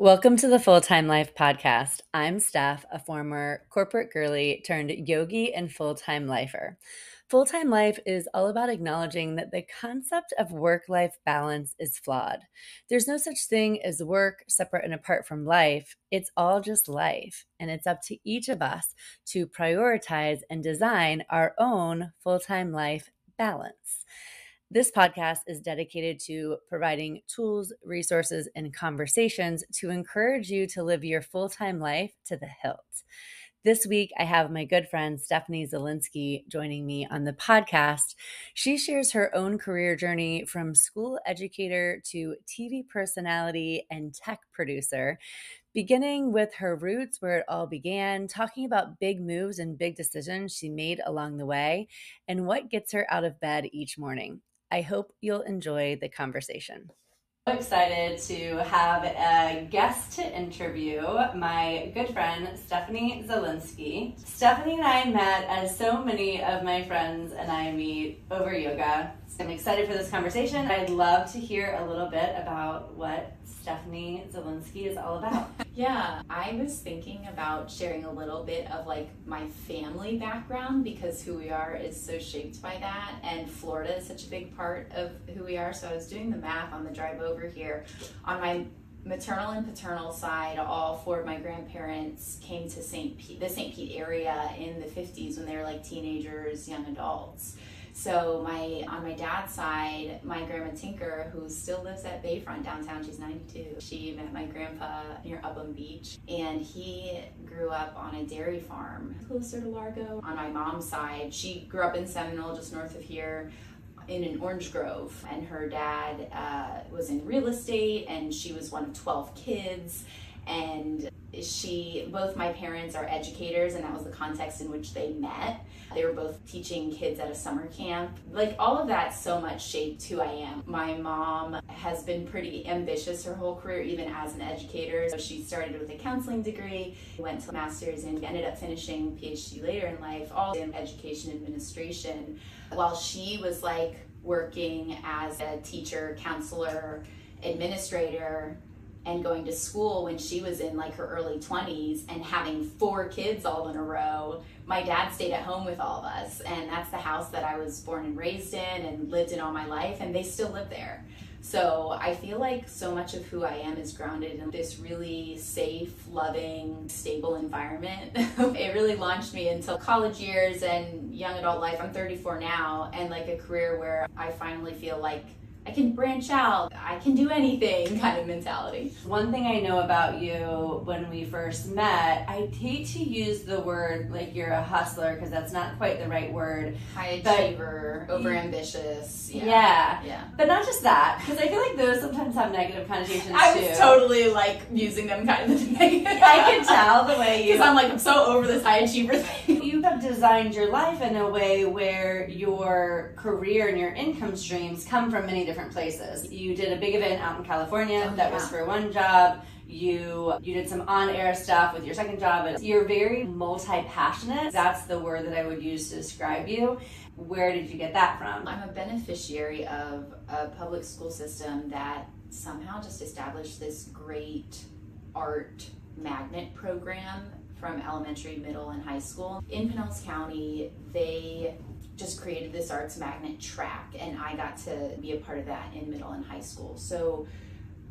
Welcome to the Full Time Life podcast. I'm Steph, a former corporate girly turned yogi and full time lifer. Full time life is all about acknowledging that the concept of work life balance is flawed. There's no such thing as work separate and apart from life. It's all just life. And it's up to each of us to prioritize and design our own full time life balance. This podcast is dedicated to providing tools, resources, and conversations to encourage you to live your full time life to the hilt. This week, I have my good friend Stephanie Zielinski joining me on the podcast. She shares her own career journey from school educator to TV personality and tech producer, beginning with her roots where it all began, talking about big moves and big decisions she made along the way, and what gets her out of bed each morning. I hope you'll enjoy the conversation. Excited to have a guest to interview, my good friend Stephanie Zielinski. Stephanie and I met as so many of my friends and I meet over yoga. I'm excited for this conversation. I'd love to hear a little bit about what Stephanie Zielinski is all about. Yeah, I was thinking about sharing a little bit of like my family background because who we are is so shaped by that, and Florida is such a big part of who we are. So I was doing the math on the drive over here. On my maternal and paternal side, all four of my grandparents came to St. Pete, the St. Pete area in the 50s when they were like teenagers, young adults. So my on my dad's side, my grandma Tinker, who still lives at Bayfront downtown, she's 92. She met my grandpa near Upland Beach, and he grew up on a dairy farm closer to Largo. On my mom's side, she grew up in Seminole, just north of here in an orange grove and her dad uh, was in real estate and she was one of 12 kids and she both my parents are educators and that was the context in which they met. They were both teaching kids at a summer camp. Like all of that so much shaped who i am. My mom has been pretty ambitious her whole career even as an educator. So she started with a counseling degree went to masters and ended up finishing phd later in life all in education administration. While she was like working as a teacher counselor administrator and going to school when she was in like her early 20s and having four kids all in a row. My dad stayed at home with all of us and that's the house that i was born and raised in and lived in all my life and they still live there. So i feel like so much of who i am is grounded in this really safe loving stable environment. It really launched me into college years and young adult life. I'm 34 now and like a career where i finally feel like I can branch out, I can do anything kind of mentality. One thing I know about you when we first met, I hate to use the word like you're a hustler because that's not quite the right word. High achiever, over ambitious. Yeah. yeah. yeah. But not just that, because I feel like those sometimes have negative connotations I too. was totally like using them kind of negative. I can tell the way you. Because I'm like, I'm so over this high achiever thing. You have designed your life in a way where your career and your income streams come from many different places. You did a big event out in California oh, that yeah. was for one job. You you did some on-air stuff with your second job. You're very multi-passionate. That's the word that I would use to describe you. Where did you get that from? I'm a beneficiary of a public school system that somehow just established this great art magnet program from elementary, middle, and high school. In Pinellas County, they just created this arts magnet track and I got to be a part of that in middle and high school. So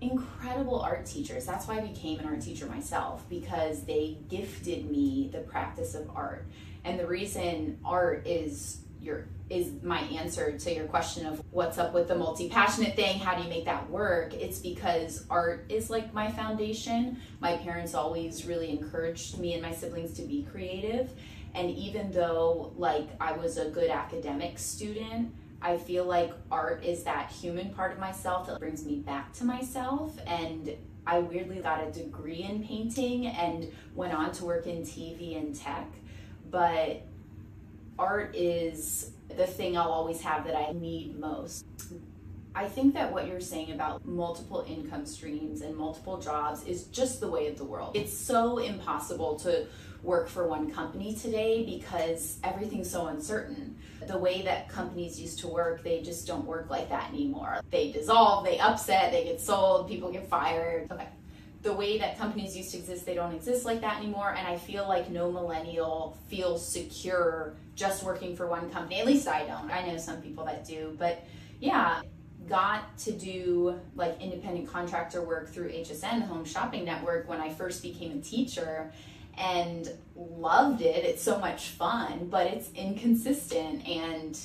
incredible art teachers. That's why I became an art teacher myself because they gifted me the practice of art. And the reason art is your is my answer to your question of what's up with the multi-passionate thing how do you make that work? It's because art is like my foundation. My parents always really encouraged me and my siblings to be creative. And even though like I was a good academic student, I feel like art is that human part of myself that brings me back to myself. And I weirdly got a degree in painting and went on to work in TV and tech, but art is the thing I'll always have that I need most. I think that what you're saying about multiple income streams and multiple jobs is just the way of the world. It's so impossible to work for one company today because everything's so uncertain. The way that companies used to work, they just don't work like that anymore. They dissolve, they upset, they get sold, people get fired. Okay. The way that companies used to exist, they don't exist like that anymore. And I feel like no millennial feels secure just working for one company. At least I don't. I know some people that do. But yeah, got to do like independent contractor work through HSN, the Home Shopping Network, when I first became a teacher and loved it. It's so much fun, but it's inconsistent and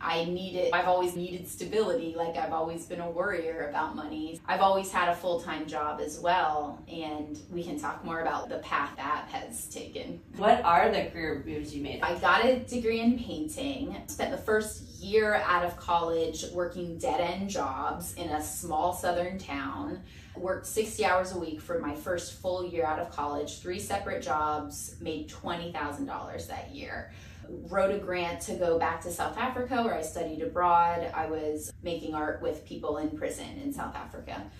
I needed, I've always needed stability. Like I've always been a worrier about money. I've always had a full time job as well. And we can talk more about the path that has taken. What are the career moves you made? I got a degree in painting, spent the first year out of college working dead end jobs in a small southern town. Worked 60 hours a week for my first full year out of college, three separate jobs, made $20,000 that year wrote a grant to go back to South Africa where I studied abroad. I was making art with people in prison in South Africa.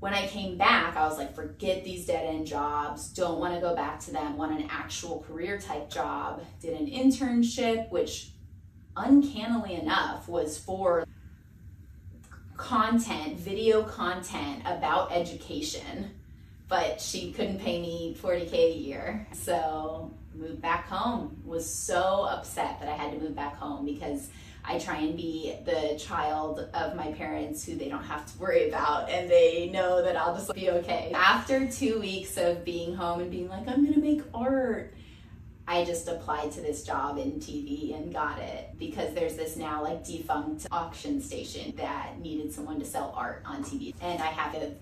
When I came back, I was like, forget these dead end jobs, don't want to go back to them, want an actual career type job. Did an internship, which uncannily enough was for content, video content about education, but she couldn't pay me 40K a year. So moved back home. Was so upset that I had to move back home because I try and be the child of my parents who they don't have to worry about and they know that I'll just be okay. After two weeks of being home and being like, I'm gonna make art, I just applied to this job in TV and got it because there's this now like defunct auction station that needed someone to sell art on TV. And I have a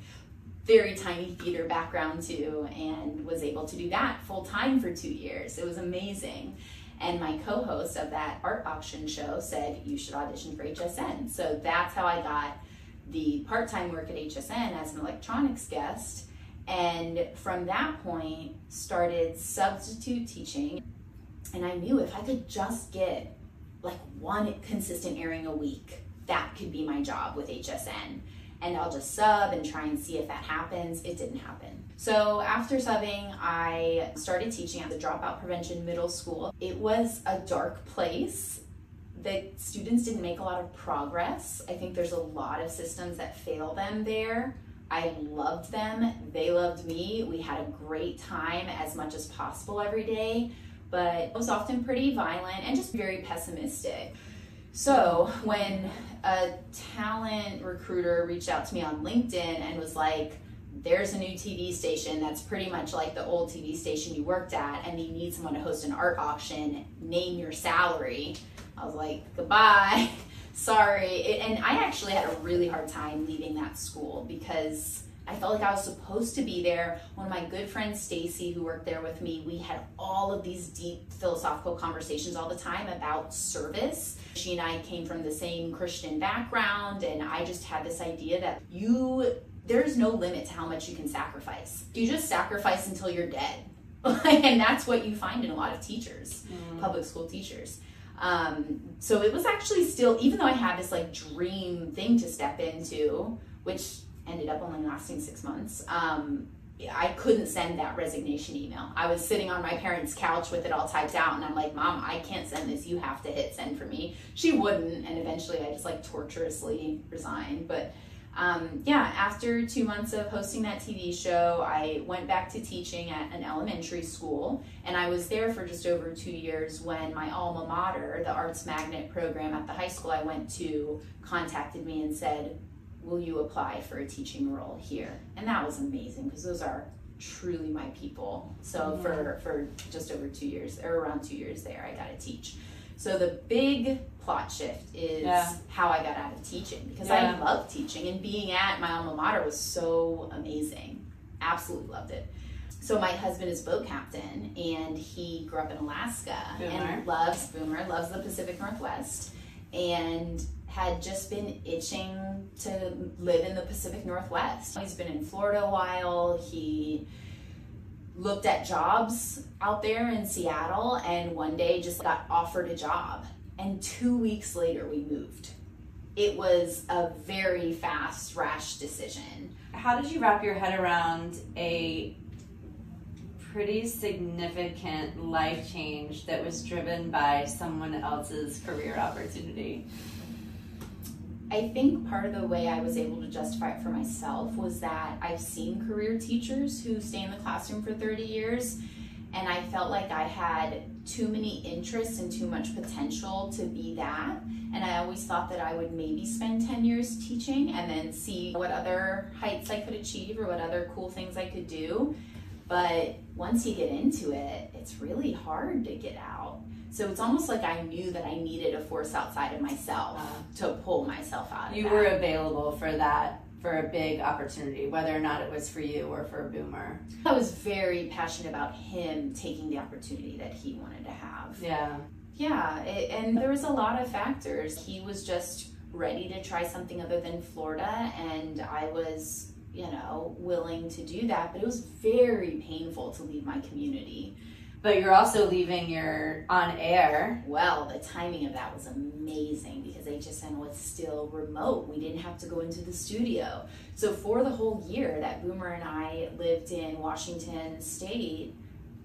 very tiny theater background too and was able to do that full time for two years. It was amazing. And my co host of that art auction show said, You should audition for HSN. So that's how I got the part time work at HSN as an electronics guest. And from that point, started substitute teaching. And I knew if I could just get like one consistent airing a week, that could be my job with HSN and I'll just sub and try and see if that happens. It didn't happen. So after subbing, I started teaching at the Dropout Prevention Middle School. It was a dark place. The students didn't make a lot of progress. I think there's a lot of systems that fail them there. I loved them. They loved me. We had a great time as much as possible every day, but it was often pretty violent and just very pessimistic. So when a talent recruiter reached out to me on LinkedIn and was like, there's a new TV station that's pretty much like the old TV station you worked at, and they need someone to host an art auction, name your salary. I was like, goodbye, sorry. It, and I actually had a really hard time leaving that school because I felt like I was supposed to be there. One of my good friends, Stacy, who worked there with me, we had all of these deep philosophical conversations all the time about service. She and I came from the same Christian background, and I just had this idea that you there's no limit to how much you can sacrifice. You just sacrifice until you're dead. and that's what you find in a lot of teachers, mm. public school teachers. Um, so it was actually still, even though I had this like dream thing to step into, which ended up only lasting six months. Um, I couldn't send that resignation email. I was sitting on my parents' couch with it all typed out, and I'm like, Mom, I can't send this. You have to hit send for me. She wouldn't, and eventually I just like torturously resigned. But um, yeah, after two months of hosting that TV show, I went back to teaching at an elementary school, and I was there for just over two years when my alma mater, the Arts Magnet program at the high school I went to, contacted me and said, will you apply for a teaching role here? And that was amazing because those are truly my people. So yeah. for for just over two years or around two years there, I got to teach. So the big plot shift is yeah. how I got out of teaching because yeah. I love teaching and being at my alma mater was so amazing. Absolutely loved it. So my husband is boat captain and he grew up in Alaska Boomer. and loves Boomer, loves the Pacific Northwest and had just been itching to live in the Pacific Northwest. He's been in Florida a while. He looked at jobs out there in Seattle and one day just got offered a job. And two weeks later, we moved. It was a very fast, rash decision. How did you wrap your head around a pretty significant life change that was driven by someone else's career opportunity? I think part of the way I was able to justify it for myself was that I've seen career teachers who stay in the classroom for 30 years, and I felt like I had too many interests and too much potential to be that. And I always thought that I would maybe spend 10 years teaching and then see what other heights I could achieve or what other cool things I could do. But once you get into it, it's really hard to get out. So it's almost like I knew that I needed a force outside of myself uh, to pull myself out. You were available for that for a big opportunity, whether or not it was for you or for boomer. I was very passionate about him taking the opportunity that he wanted to have. Yeah. Yeah, it, and there was a lot of factors. He was just ready to try something other than Florida, and I was, you know, willing to do that. But it was very painful to leave my community. But you're also leaving your on air. Well, the timing of that was amazing because HSN was still remote. We didn't have to go into the studio. So for the whole year that Boomer and I lived in Washington State,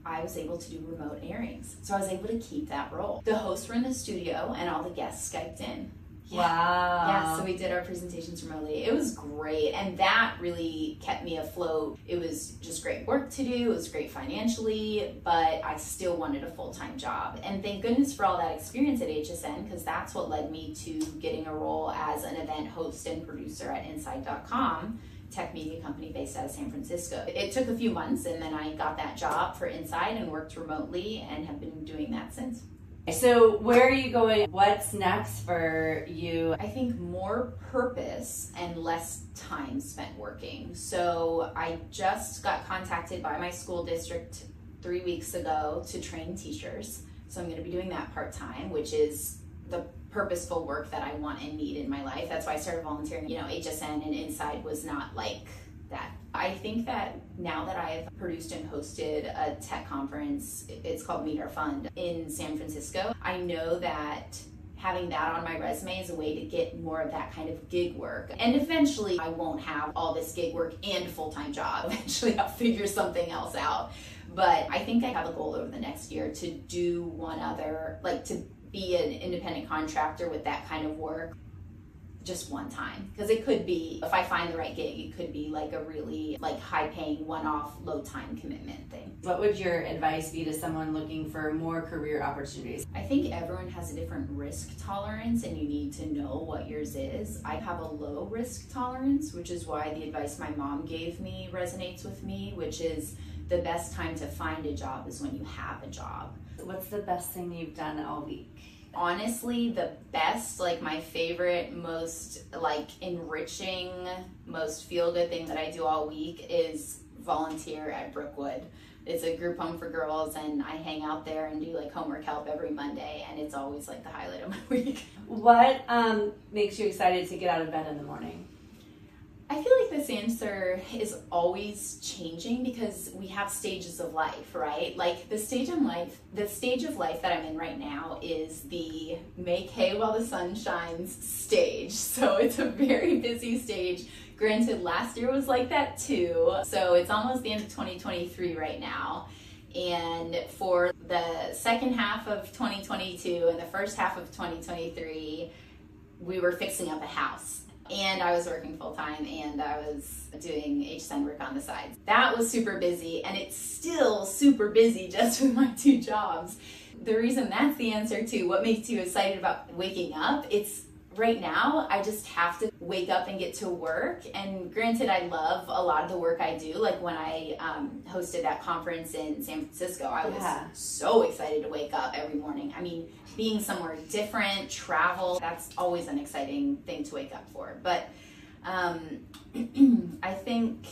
I was able to do remote airings. So I was able to keep that role. The hosts were in the studio and all the guests Skyped in. Yeah. Wow. Yeah, so we did our presentations remotely. It was great. And that really kept me afloat. It was just great work to do, it was great financially, but I still wanted a full time job. And thank goodness for all that experience at HSN because that's what led me to getting a role as an event host and producer at Inside.com tech media company based out of San Francisco. It took a few months and then I got that job for Inside and worked remotely and have been doing that since. So, where are you going? What's next for you? I think more purpose and less time spent working. So, I just got contacted by my school district three weeks ago to train teachers. So, I'm going to be doing that part time, which is the purposeful work that I want and need in my life. That's why I started volunteering. You know, HSN and Inside was not like that. I think that now that I've produced and hosted a tech conference, it's called Meet Our Fund in San Francisco, I know that having that on my resume is a way to get more of that kind of gig work. And eventually, I won't have all this gig work and full time job. Eventually, I'll figure something else out. But I think I have a goal over the next year to do one other, like to be an independent contractor with that kind of work just one time. Because it could be if i find the right gig it could be like a really like high paying one-off low time commitment thing. What would your advice be to someone looking for more career opportunities? I think everyone has a different risk tolerance and you need to know what yours is. I have a low risk tolerance which is why the advice my mom gave me resonates with me which is the best time to find a job is when you have a job. What's the best thing you've done all week honestly the best like my favorite most like enriching most feel good thing that i do all week is volunteer at brookwood. It's a group home for girls and i hang out there and do like homework help every monday and it's always like the highlight of my week. What um, makes you excited to get out of bed in the morning I feel like this answer is always changing because we have stages of life, right? Like the stage of life, the stage of life that I'm in right now is the make hay while the sun shines stage. So it's a very busy stage. Granted, last year was like that too. So it's almost the end of 2023 right now. And for the second half of 2022 and the first half of 2023, we were fixing up a house and I was working full time and I was doing HSN work on the side. That was super busy and it's still super busy just with my two jobs. The reason that's the answer to what makes you excited about waking up, it's right now I just have to wake up and get to work. And granted, I love a lot of the work I do. Like when I um, hosted that conference in San Francisco, I was yeah. so excited to wake up every morning. I mean, being somewhere different, travel, that's always an exciting thing to wake up for. But um, I think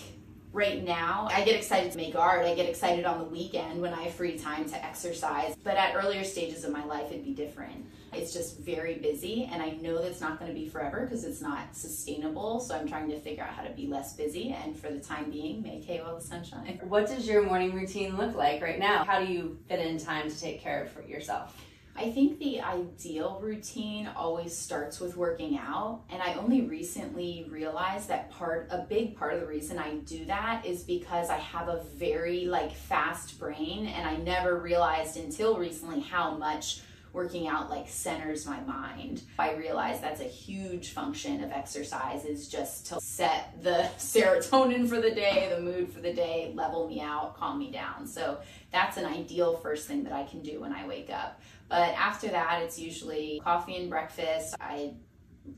right now I get excited to make art. I get excited on the weekend when I have free time to exercise. But at earlier stages of my life, it'd be different. It's just very busy, and I know that's not going to be forever because it's not sustainable. So I'm trying to figure out how to be less busy, and for the time being, make hay while the sun shines. What does your morning routine look like right now? How do you fit in time to take care of yourself? I think the ideal routine always starts with working out. And I only recently realized that part, a big part of the reason I do that is because I have a very like fast brain. And I never realized until recently how much working out like centers my mind. I realize that's a huge function of exercise is just to set the serotonin for the day, the mood for the day, level me out, calm me down. So that's an ideal first thing that I can do when I wake up. But after that, it's usually coffee and breakfast. I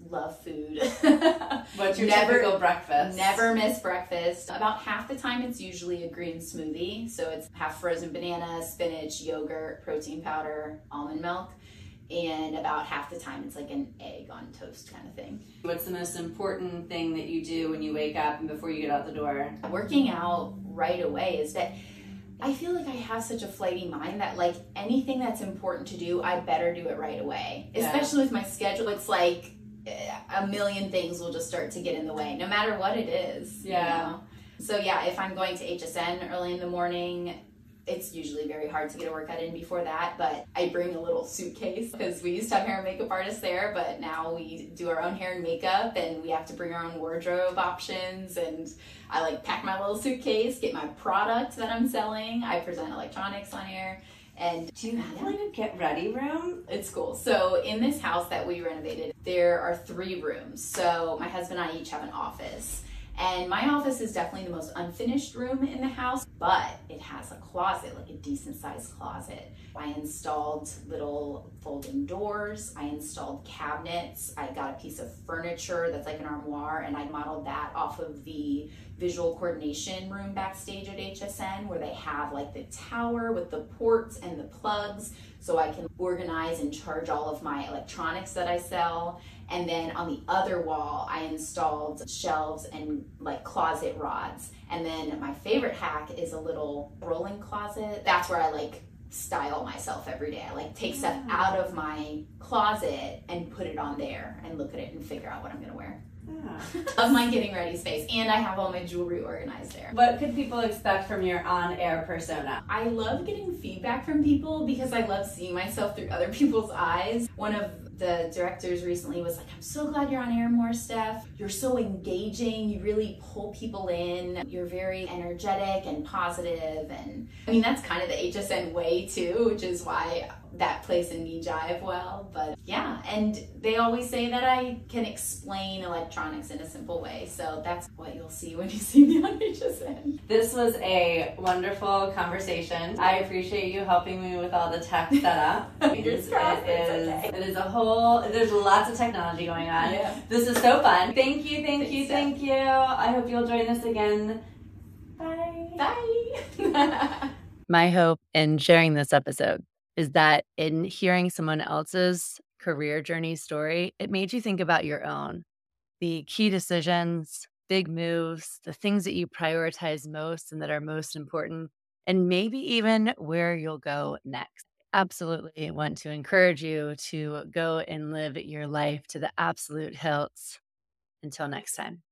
love food. What's your never, typical breakfast? Never miss breakfast. About half the time, it's usually a green smoothie. So it's half frozen banana, spinach, yogurt, protein powder, almond milk. And about half the time, it's like an egg on toast kind of thing. What's the most important thing that you do when you wake up and before you get out the door? Working out right away is that I feel like I have such a flighty mind that like anything that's important to do, I better do it right away. Yeah. Especially with my schedule, it's like eh, a million things will just start to get in the way, no matter what it is. Yeah. You know? So yeah, if I'm going to HSN early in the morning, it's usually very hard to get a workout in before that, but I bring a little suitcase because we used to have hair and makeup artists there, but now we do our own hair and makeup and we have to bring our own wardrobe options. And I like pack my little suitcase, get my product that I'm selling. I present electronics on air. And do you have like a get ready room? It's cool. So in this house that we renovated, there are three rooms. So my husband and I each have an office. And my office is definitely the most unfinished room in the house, but it has a closet, like a decent sized closet. I installed little folding doors, I installed cabinets, I got a piece of furniture that's like an armoire, and I modeled that off of the visual coordination room backstage at HSN where they have like the tower with the ports and the plugs so I can organize and charge all of my electronics that I sell. And then on the other wall, I installed shelves and like closet rods. And then my favorite hack is a little rolling closet. That's where I like style myself every day. I like take stuff out of my closet and put it on there and look at it and figure out what I'm gonna wear. Yeah. of my getting ready space, and I have all my jewelry organized there. What could people expect from your on air persona? I love getting feedback from people because I love seeing myself through other people's eyes. One of the directors recently was like, I'm so glad you're on air more, Steph. You're so engaging. You really pull people in. You're very energetic and positive. And I mean, that's kind of the HSN way too, which is why that place in me jive well. But yeah, and they always say that I can explain electronics in a simple way. So that's what you'll see when you see me on HSN. This was a wonderful conversation. I appreciate you helping me with all the tech setup. Fingers crossed. It is, okay. it is a whole, there's lots of technology going on. Yeah. This is so fun. Thank you, thank Thanks, you, thank you. I hope you'll join us again. Bye. Bye. My hope in sharing this episode is that in hearing someone else's career journey story, it made you think about your own. The key decisions, big moves, the things that you prioritize most and that are most important, and maybe even where you'll go next. Absolutely want to encourage you to go and live your life to the absolute hilts. Until next time.